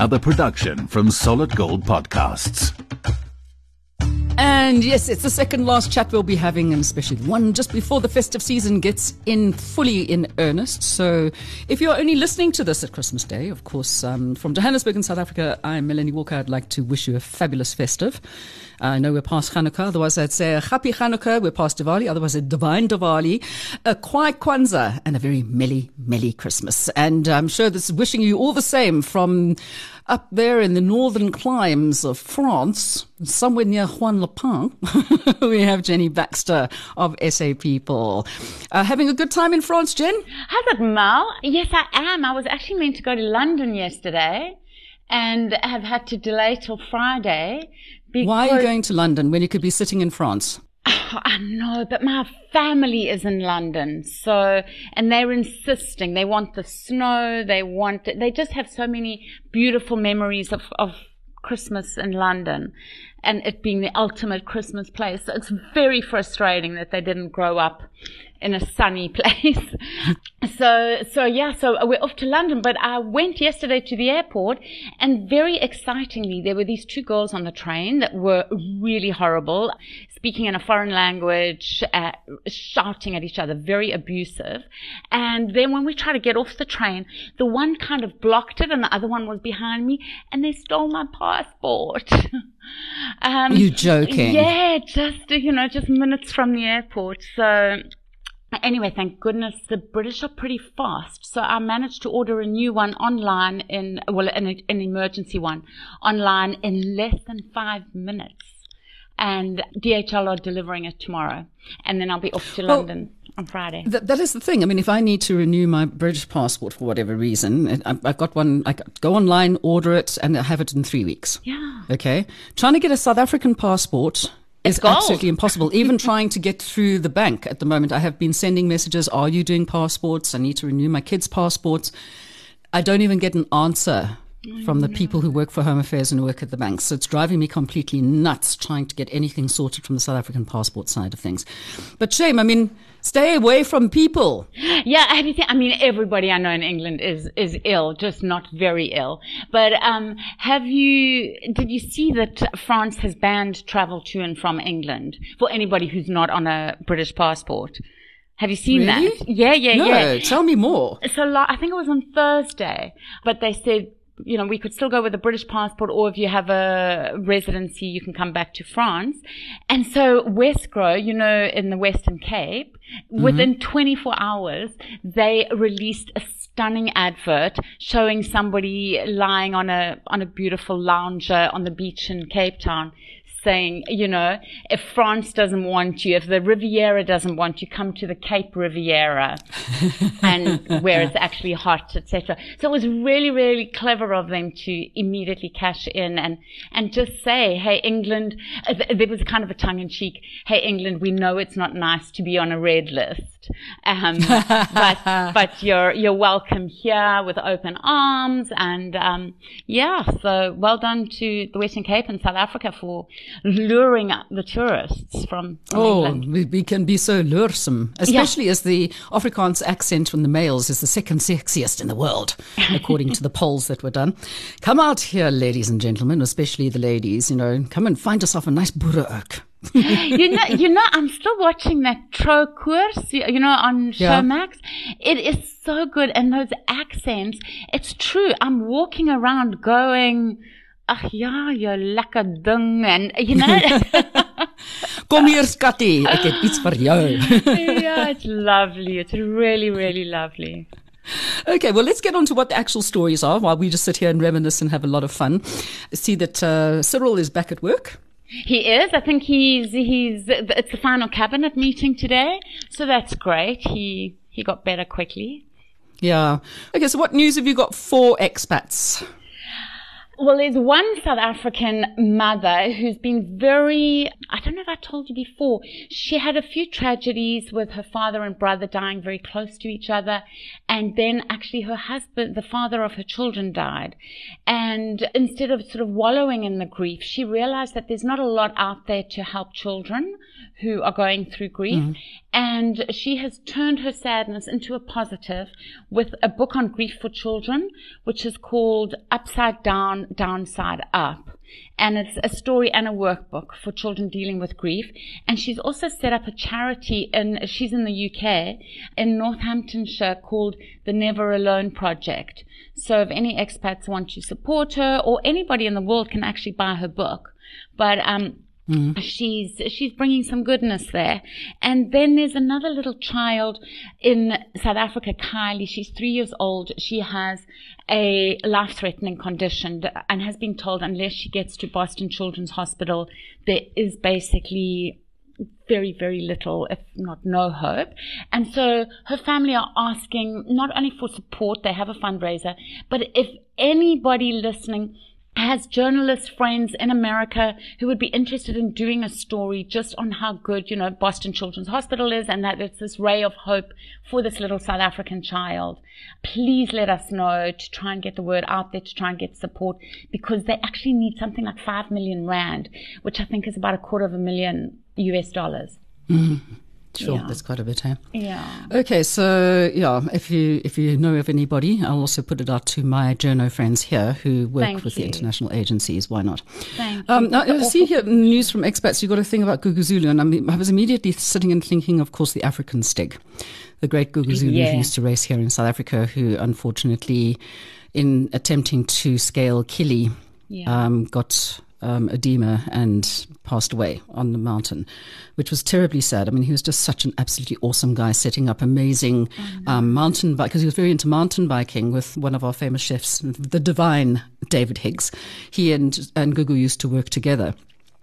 another production from Solid Gold Podcasts. And yes, it's the second last chat we'll be having, and especially one just before the festive season gets in fully in earnest. So, if you're only listening to this at Christmas Day, of course, um, from Johannesburg in South Africa, I'm Melanie Walker. I'd like to wish you a fabulous festive. I know we're past Hanukkah, otherwise I'd say a happy Hanukkah. We're past Diwali, otherwise a divine Diwali, a quiet Kwanzaa, and a very melly, melly Christmas. And I'm sure this is wishing you all the same from up there in the northern climes of France, somewhere near Juan-les-Pins, we have Jenny Baxter of SA People. Uh, having a good time in France, Jen? How's it, Mal? Yes, I am. I was actually meant to go to London yesterday and have had to delay till Friday. Why are you going to London when you could be sitting in France? Oh, I know, but my family is in London. So, and they're insisting. They want the snow. They want, they just have so many beautiful memories of, of Christmas in London and it being the ultimate Christmas place. So it's very frustrating that they didn't grow up in a sunny place. so, so yeah, so we're off to London, but I went yesterday to the airport and very excitingly, there were these two girls on the train that were really horrible, speaking in a foreign language, uh, shouting at each other, very abusive. And then when we tried to get off the train, the one kind of blocked it and the other one was behind me and they stole my passport. um, you joking? Yeah, just, you know, just minutes from the airport. So, Anyway, thank goodness the British are pretty fast. So I managed to order a new one online in, well, an, an emergency one online in less than five minutes. And DHL are delivering it tomorrow. And then I'll be off to well, London on Friday. Th- that is the thing. I mean, if I need to renew my British passport for whatever reason, I, have got one, I go online, order it, and I have it in three weeks. Yeah. Okay. Trying to get a South African passport it's is gold. absolutely impossible. Even trying to get through the bank at the moment, I have been sending messages. Are you doing passports? I need to renew my kids' passports. I don't even get an answer from the people who work for Home Affairs and work at the banks. So it's driving me completely nuts trying to get anything sorted from the South African passport side of things. But shame, I mean, stay away from people. Yeah, I mean, everybody I know in England is, is ill, just not very ill. But, um, have you, did you see that France has banned travel to and from England for anybody who's not on a British passport? Have you seen really? that? Yeah, yeah, no, yeah. Tell me more. So I think it was on Thursday, but they said you know, we could still go with a British passport, or if you have a residency, you can come back to France. And so Wesgro, you know, in the Western Cape, mm-hmm. within 24 hours, they released a stunning advert showing somebody lying on a, on a beautiful lounger on the beach in Cape Town saying, you know, if France doesn't want you, if the Riviera doesn't want you, come to the Cape Riviera, and where it's actually hot, etc. So it was really, really clever of them to immediately cash in and and just say, hey, England. Uh, there was kind of a tongue in cheek. Hey, England, we know it's not nice to be on a red list, um, but but you're you're welcome here with open arms, and um, yeah. So well done to the Western Cape and South Africa for luring the tourists from, from oh, England. We, we can be so luresome, especially yeah. as the Afrikaans accent from the males is the second sexiest in the world, according to the polls that were done. Come out here, ladies and gentlemen, especially the ladies, you know, come and find yourself a nice boereoak. you know, you know, I'm still watching that Tro course, you know, on yeah. Showmax. It is so good, and those accents. It's true. I'm walking around going, ag ja, jy lekker ding en you know. Kom hier skatty, ek het iets vir jou. yeah, it's lovely. It's really really lovely. Okay, well, let's get on to what the actual stories are while we just sit here and reminisce and have a lot of fun. See that uh, Cyril is back at work. He is. I think he's he's. It's the final cabinet meeting today, so that's great. He he got better quickly. Yeah. Okay. So, what news have you got for expats? Well, there's one South African mother who's been very, I don't know if I told you before, she had a few tragedies with her father and brother dying very close to each other. And then actually her husband, the father of her children died. And instead of sort of wallowing in the grief, she realized that there's not a lot out there to help children who are going through grief. Mm. And she has turned her sadness into a positive with a book on grief for children, which is called Upside Down, Downside Up. And it's a story and a workbook for children dealing with grief. And she's also set up a charity in, she's in the UK, in Northamptonshire called the Never Alone Project. So if any expats want to support her or anybody in the world can actually buy her book. But, um, Mm. She's she's bringing some goodness there, and then there's another little child in South Africa, Kylie. She's three years old. She has a life-threatening condition and has been told unless she gets to Boston Children's Hospital, there is basically very, very little, if not no hope. And so her family are asking not only for support, they have a fundraiser, but if anybody listening has journalist friends in America who would be interested in doing a story just on how good, you know, Boston Children's Hospital is and that it's this ray of hope for this little South African child. Please let us know to try and get the word out there, to try and get support because they actually need something like five million rand, which I think is about a quarter of a million US dollars. Mm-hmm. Sure, yeah. that's quite a bit, eh? Yeah. Okay, so yeah, if you if you know of anybody, I'll also put it out to my journo friends here who work Thank with you. the international agencies. Why not? Thank um, now, I see here news from expats. You've got a thing about Gugu and I, mean, I was immediately sitting and thinking, of course, the African Stig, the great Gugu yeah. who used to race here in South Africa, who unfortunately, in attempting to scale Kili, yeah. um, got um, edema and passed away on the mountain, which was terribly sad. I mean, he was just such an absolutely awesome guy, setting up amazing mm-hmm. um, mountain bike because he was very into mountain biking with one of our famous chefs, the divine David Higgs. He and and Gugu used to work together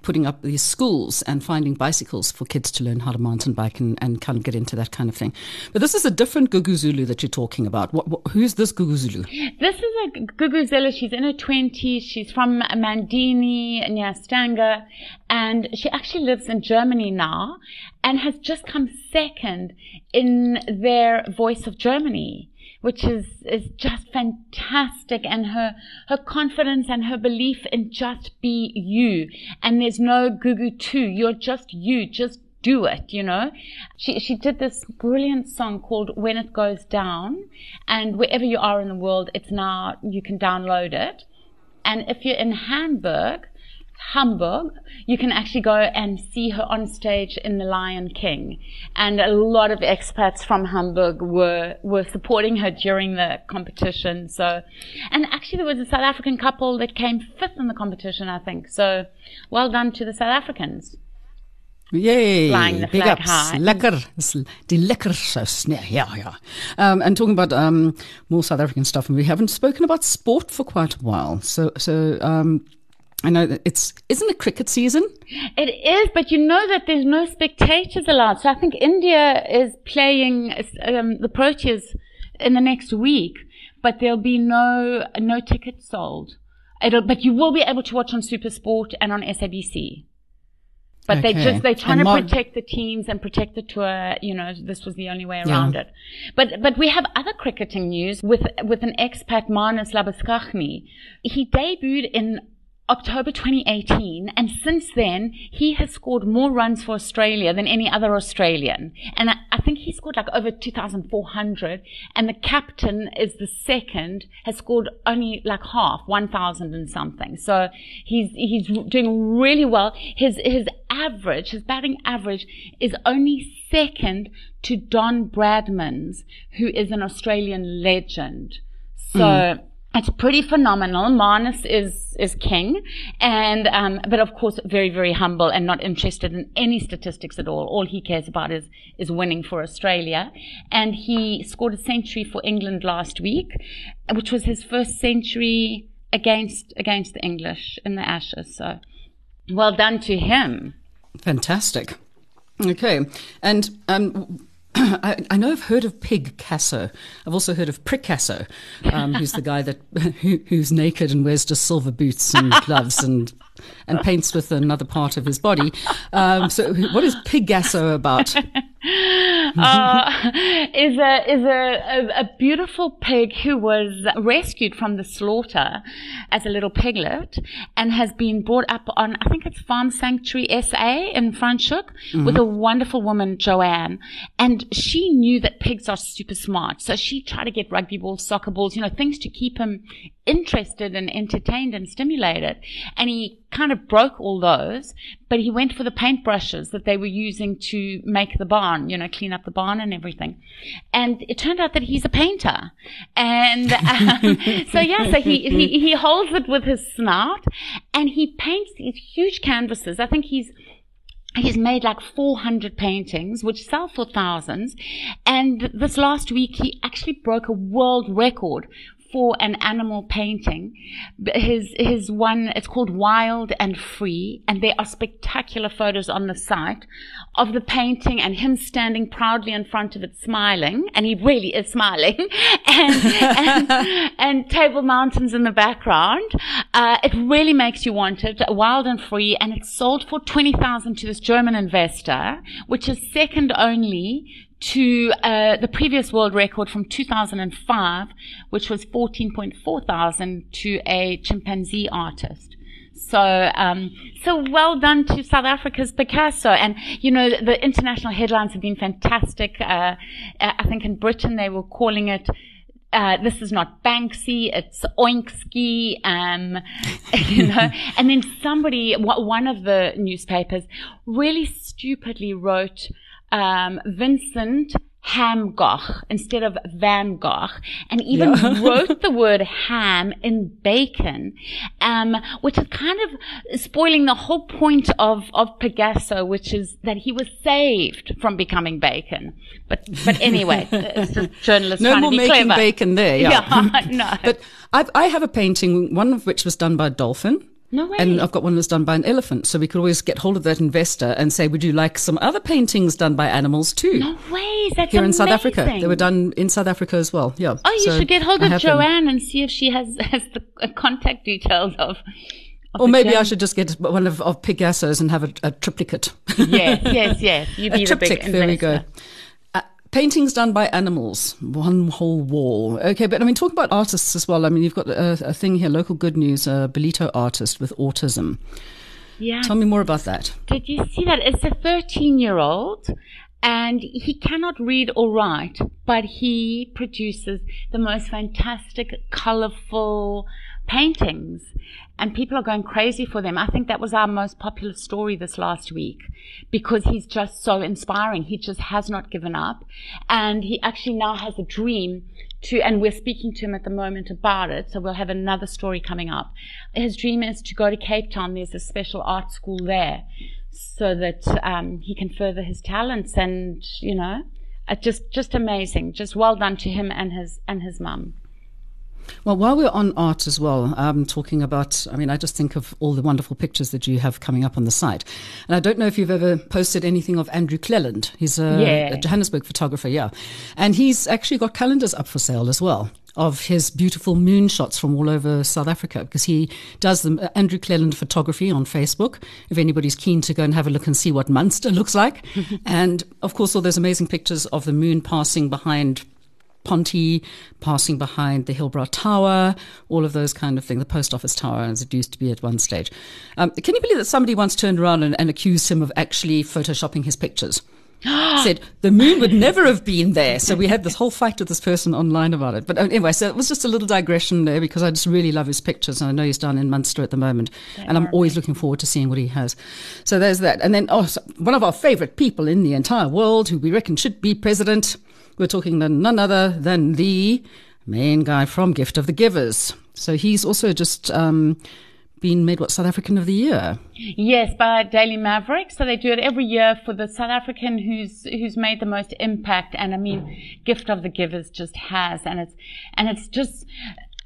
putting up these schools and finding bicycles for kids to learn how to mountain bike and, and kind of get into that kind of thing. But this is a different Gugu Zulu that you're talking about. What, what, who's this Gugu Zulu? This is a Gugu Zulu. She's in her 20s. She's from Mandini near Stanger. And she actually lives in Germany now and has just come second in their Voice of Germany which is, is just fantastic. And her, her confidence and her belief in just be you. And there's no Gugu too. You're just you. Just do it, you know. She, she did this brilliant song called When It Goes Down. And wherever you are in the world, it's now, you can download it. And if you're in Hamburg, Hamburg, you can actually go and see her on stage in The Lion King. And a lot of expats from Hamburg were, were supporting her during the competition. So, and actually there was a South African couple that came fifth in the competition, I think. So, well done to the South Africans. Yay! Flying the Big flag ups. high. Lekker. Die lekker saus. Yeah, yeah, yeah. Um, and talking about um, more South African stuff, and we haven't spoken about sport for quite a while. So, so um, I know that it's isn't it cricket season? It is, but you know that there's no spectators allowed. So I think India is playing um, the Proteas in the next week, but there'll be no no tickets sold. It'll, but you will be able to watch on SuperSport and on SABC. But okay. they just they're trying and to protect the teams and protect the tour. You know, this was the only way around yeah. it. But but we have other cricketing news with with an expat Marnus Labuschagne. He debuted in October 2018, and since then, he has scored more runs for Australia than any other Australian. And I, I, think he scored like over 2,400, and the captain is the second, has scored only like half, 1,000 and something. So he's, he's doing really well. His, his average, his batting average is only second to Don Bradman's, who is an Australian legend. So, mm it's pretty phenomenal. Marnus is is king, and um, but of course very very humble and not interested in any statistics at all. All he cares about is is winning for Australia, and he scored a century for England last week, which was his first century against against the English in the Ashes. So, well done to him. Fantastic. Okay, and um, I, I, know I've heard of Picasso. I've also heard of Picasso, um, who's the guy that who, who's naked and wears just silver boots and gloves and and paints with another part of his body. Um, so, what is Pigcasso about? uh, is a is a, a, a, beautiful pig who was rescued from the slaughter as a little piglet and has been brought up on I think it's Farm Sanctuary SA in Franschhoek mm-hmm. with a wonderful woman Joanne, and she knew that pigs are super smart, so she tried to get rugby balls, soccer balls, you know, things to keep him interested and entertained and stimulated. And he kind of broke all those, but he went for the paintbrushes that they were using to make the barn, you know, clean up the barn and everything. And it turned out that he's a painter. And um, so, yeah, so he, he, he holds it with his snout and he paints these huge canvases. I think he's, He's made like 400 paintings, which sell for thousands. And this last week, he actually broke a world record for an animal painting. His, his one, it's called Wild and Free, and there are spectacular photos on the site of the painting and him standing proudly in front of it smiling, and he really is smiling, and, and, and, Table Mountains in the background. Uh, it really makes you want it, Wild and Free, and it's sold for 20,000 to this German investor, which is second only to uh, the previous world record from 2005, which was 14.4 thousand to a chimpanzee artist. So, um, so well done to South Africa's Pigcasso. And, you know, the international headlines have been fantastic. Uh, I think in Britain they were calling it, uh, this is not Banksy, it's Oinksky, um, you know, and then somebody, one of the newspapers really stupidly wrote, um, Vincent Ham Gogh instead of Van Gogh, and even yeah. wrote the word ham in bacon, um, which is kind of spoiling the whole point of, of Pigcasso, which is that he was saved from becoming bacon. But but anyway, it's just journalists no trying more to be making clever. bacon there. Yeah, yeah no. But I've, I have a painting, one of which was done by a dolphin. No way. And I've got one that's done by an elephant. So we could always get hold of that investor and say, would you like some other paintings done by animals too? No way. That's Here amazing. in South Africa. They were done in South Africa as well. Yeah. Oh, you so should get hold of have them. Joanne and see if she has, has the uh, contact details of. of Or maybe I should just get one of, of Pigcasso's and have a, a triplicate. Yes, yes, yes. You a be the big triptych. There we go. Paintings done by animals, one whole wall. Okay, but I mean, talk about artists as well. I mean, you've got a, a thing here, local good news, a Ballito artist with autism. Yeah. Tell me more about that. Did you see that? It's a 13 year old and he cannot read or write, but he produces the most fantastic, colorful paintings. And people are going crazy for them. I think that was our most popular story this last week because he's just so inspiring. He just has not given up. And he actually now has a dream to, and we're speaking to him at the moment about it. So we'll have another story coming up. His dream is to go to Cape Town. There's a special art school there so that um, he can further his talents and, you know, uh, just, just amazing. Just well done to him and his, and his mum. Well, while we're on art as well, um, talking about, I mean, I just think of all the wonderful pictures that you have coming up on the site. And I don't know if you've ever posted anything of Andrew Cleland. He's a, Yeah. a Johannesburg photographer, yeah. And he's actually got calendars up for sale as well of his beautiful moon shots from all over South Africa because he does them. uh, Andrew Cleland Photography on Facebook. If anybody's keen to go and have a look and see what Munster looks like. and of course, all those amazing pictures of the moon passing behind Ponty, passing behind the Hillbrow Tower, all of those kind of things, the post office tower as it used to be at one stage. Um, can you believe that somebody once turned around and, and accused him of actually photoshopping his pictures? Said the moon would never have been there. So we had this whole fight with this person online about it. But uh, anyway, so it was just a little digression there because I just really love his pictures. And I know he's down in Munster at the moment. and I'm always looking forward to seeing what he has. So there's that. And then oh, so one of our favorite people in the entire world who we reckon should be president. We're talking to none other than the main guy from Gift of the Givers. So he's also just um, been made what South African of the Year. Yes, by Daily Maverick. So they do it every year for the South African who's who's made the most impact. And I mean, Gift of the Givers just has, and it's and it's just.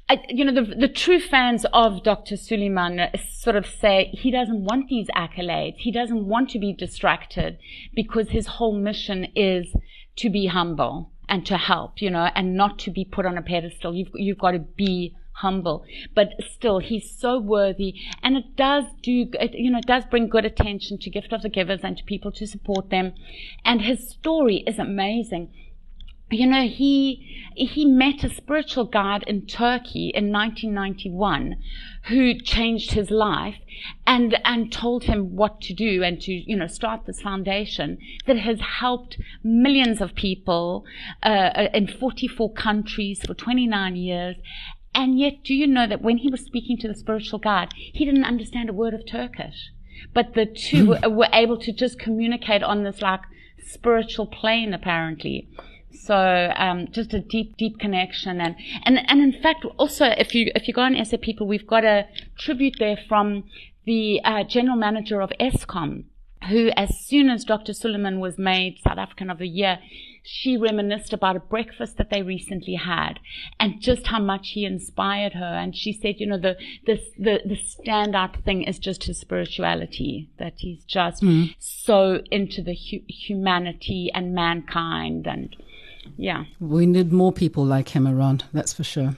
I, you know, the, the true fans of Dr. Sooliman sort of say he doesn't want these accolades. He doesn't want to be distracted because his whole mission is to be humble and to help, you know, and not to be put on a pedestal. You've, you've got to be humble, but still he's so worthy. And it does do, it, you know, it does bring good attention to gift of the givers and to people to support them. And his story is amazing you know, he he met a spiritual guide in Turkey in 1991 who changed his life and and told him what to do and to you know start this foundation that has helped millions of people uh, in 44 countries for 29 years and yet do you know that when he was speaking to the spiritual guide he didn't understand a word of turkish but the two hmm. were able to just communicate on this like spiritual plane apparently so um, just a deep, deep connection, and, and and in fact, also if you if you go on SA People, we've got a tribute there from the uh, general manager of Eskom, who, as soon as Dr. Sooliman was made South African of the Year, she reminisced about a breakfast that they recently had and just how much he inspired her. And she said, you know, the, the, the, the standout thing is just his spirituality, that he's just mm. so into the hu- humanity and mankind and, yeah. We need more people like him around, that's for sure.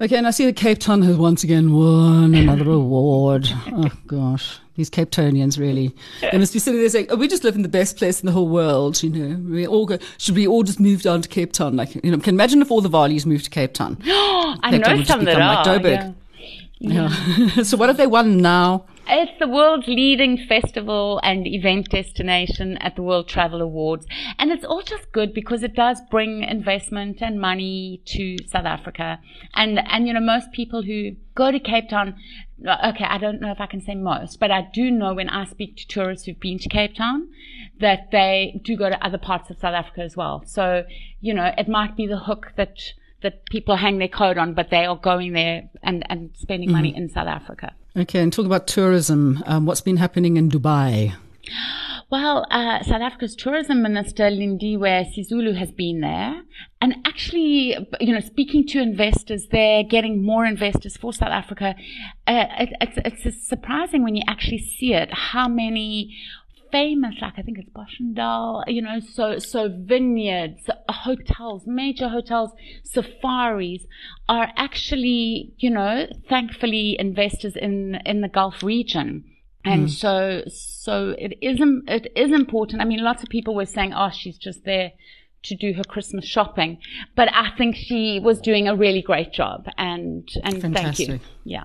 Okay, and I see that Cape Town has once again won another award. Oh, gosh. These Cape Townians really. They must be sitting there saying, oh, we just live in the best place in the whole world, you know. We all go, should we all just move down to Cape Town? Like, you know, can imagine if all the Vaalies moved to Cape Town. I Cape know some that are. Like yeah. yeah. so what have they won now? It's the world's leading festival and event destination at the World Travel Awards. And it's all just good because it does bring investment and money to South Africa. And, and, you know, most people who go to Cape Town, okay, I don't know if I can say most, but I do know when I speak to tourists who've been to Cape Town that they do go to other parts of South Africa as well. So, you know, it might be the hook that, that people hang their coat on, but they are going there and, and spending mm-hmm. money in South Africa. Okay, and talk about tourism. Um, what's been happening in Dubai? Well, uh, South Africa's tourism minister Lindiwe Sisulu has been there, and actually, you know, speaking to investors there, getting more investors for South Africa. Uh, it, it's, it's surprising when you actually see it how many famous, like I think it's Boschendal, you know, so, so vineyards, hotels, major hotels, safaris are actually, you know, thankfully investors in, in the Gulf region. And mm. so, so it is, it is important. I mean, lots of people were saying, oh, she's just there to do her Christmas shopping. But I think she was doing a really great job and, and Fantastic. thank you. Yeah.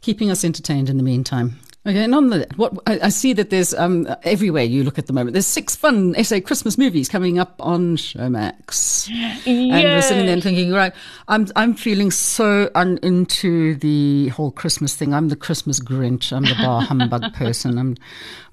Keeping us entertained in the meantime. Okay, and on the what I, I see that there's um, everywhere you look at the moment. There's six fun SA Christmas movies coming up on Showmax, yes. and we're sitting there thinking, right, I'm I'm feeling so un- into the whole Christmas thing. I'm the Christmas Grinch. I'm the bar humbug person. I'm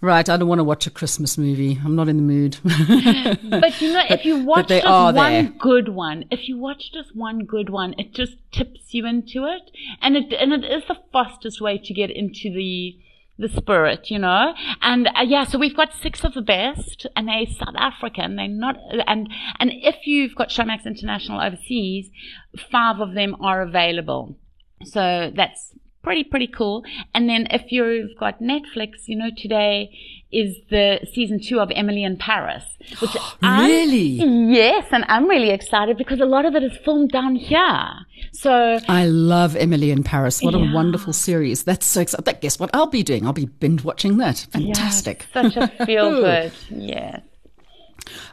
right. I don't want to watch a Christmas movie. I'm not in the mood. but you know, but, if you watch just one there. good one, if you watch just one good one, it just tips you into it, and it and it is the fastest way to get into the the spirit, you know. And uh, yeah, so we've got six of the best, and they're South African. They're not, and and if you've got Showmax International overseas, five of them are available. So that's pretty pretty cool. And then if you've got Netflix, you know, today is the season two of Emily in Paris. Which really? I'm, yes, and I'm really excited because a lot of it is filmed down here. So I love Emily in Paris. What yeah. a wonderful series! That's so exciting. Guess what I'll be doing? I'll be binge watching that. Fantastic. such a feel good. yes.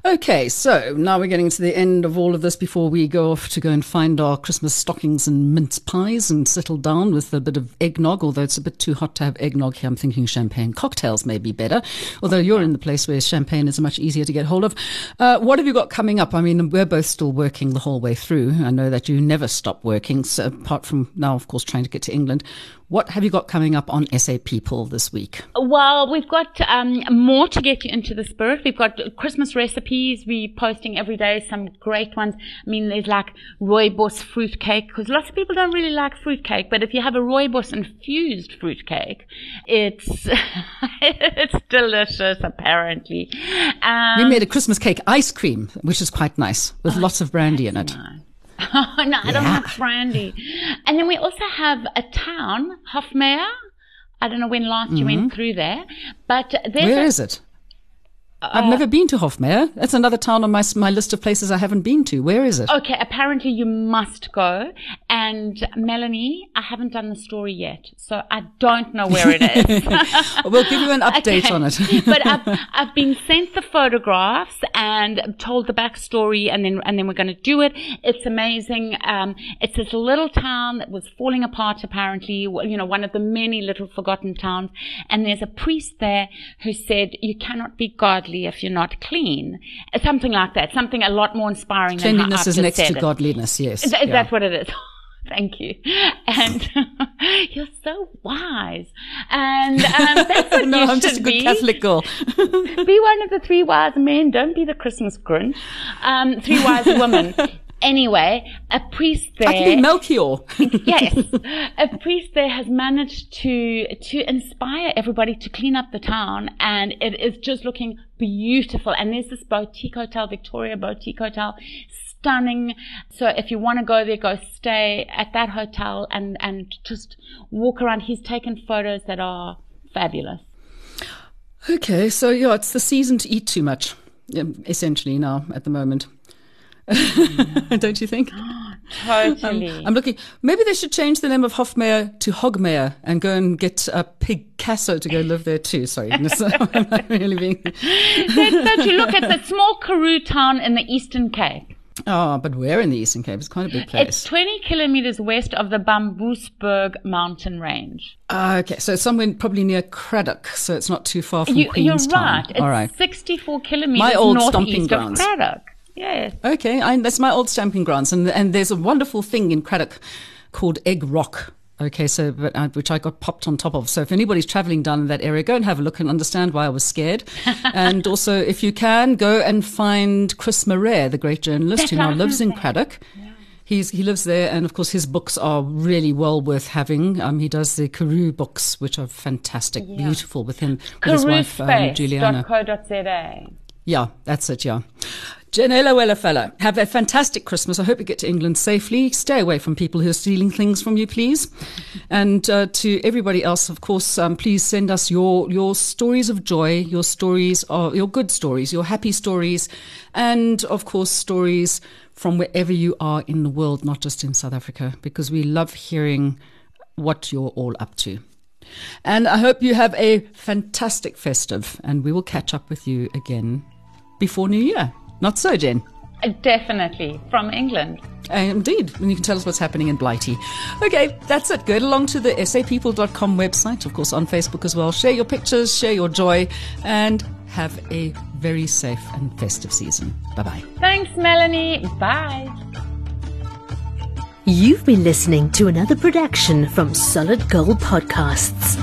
Okay, so now we're getting to the end of all of this before we go off to go and find our Christmas stockings and mince pies and settle down with a bit of eggnog, although it's a bit too hot to have eggnog here. I'm thinking champagne cocktails may be better, although you're in the place where champagne is much easier to get hold of. Uh, what have you got coming up? I mean, we're both still working the whole way through. I know that you never stop working, so apart from now, of course, trying to get to England. What have you got coming up on SA People this week? Well, we've got um, more to get you into the spirit. We've got Christmas recipes. We're posting every day some great ones. I mean, there's like rooibos fruitcake because lots of people don't really like fruitcake, but if you have a rooibos infused fruitcake, it's it's delicious. Apparently, um, we made a Christmas cake ice cream, which is quite nice with oh, lots of brandy in it. Nice. no, I don't have brandy. And then we also have a town, Hofmeyr. I don't know when last mm-hmm. you went mm-hmm. through there, but where is it? I've never been to Hofmeyr. That's another town on my my list of places I haven't been to. Where is it? Okay, apparently you must go. And Melanie, I haven't done the story yet, so I don't know where it is. we'll give you an update Okay. on it. but I've, I've been sent the photographs and told the backstory, and then and then we're going to do it. It's amazing. Um, it's this little town that was falling apart. Apparently, you know, one of the many little forgotten towns. And there's a priest there who said, "You cannot be godly if you're not clean." Something like that. Something a lot more inspiring. than Cleanliness is next to it. godliness. Yes, Th- Yeah. That's what it is. Thank you. And you're so wise. And um, that's what no, you I'm just a good be. Catholic girl. Be one of the three wise men. Don't be the Christmas Grinch. Um, three wise women. Anyway, a priest there. I can be Melchior. yes, a priest there has managed to to inspire everybody to clean up the town, and it is just looking beautiful. And there's this boutique hotel, Victoria Boutique Hotel, stunning. So if you want to go there, go stay at that hotel and and just walk around. He's taken photos that are fabulous. okay, so yeah, it's the season to eat too much, um, essentially now at the moment. Don't you think? Totally. I'm looking. Maybe they should change the name of Hofmeyr to Hogmeyr and go and get a Pigcasso to go live there too. Sorry, I'm not really being. Don't don't you look at the small Karoo town in the Eastern Cape? Oh, but we're in the Eastern Cape. It's quite a big place. It's 20 kilometers west of the Bamboesberg mountain range. Ah, okay, so it's somewhere probably near Cradock, so it's not too far from You, you're right. It's All right. 64 kilometers My old northeast stomping of grounds. Cradock. Yes. Okay, I, that's my old stamping grounds, and and there's a wonderful thing in Cradock called Egg Rock. Okay, so but I, which I got popped on top of. So if anybody's traveling down in that area, go and have a look and understand why I was scared. and also, if you can, go and find Chris Marais, the great journalist That's who now lives in. Cradock. He's, he lives there, and of course, his books are really well worth having. Um, he does the Karoo books, which are fantastic, beautiful, with him, with his wife, um, Juliana. Yeah, that's it, yeah. Janela Wellerfellow, have a fantastic Christmas. I hope you get to England safely. Stay away from people who are stealing things from you, please. And uh, to everybody else, of course, um, please send us your, your stories of joy, your stories, of, your good stories, your happy stories, and of course, stories from wherever you are in the world, not just in South Africa, because we love hearing what you're all up to. And I hope you have a fantastic festive, and we will catch up with you again before New Year. Not so, Jen? Uh, Definitely. From England. Uh, indeed, and you can tell us what's happening in Blighty. Okay, that's it. Go along to the sapeople.com website, of course, on Facebook as well. Share your pictures, share your joy, and have a very safe and festive season. Bye bye. Thanks, Melanie. Bye. You've been listening to another production from Solid Gold Podcasts.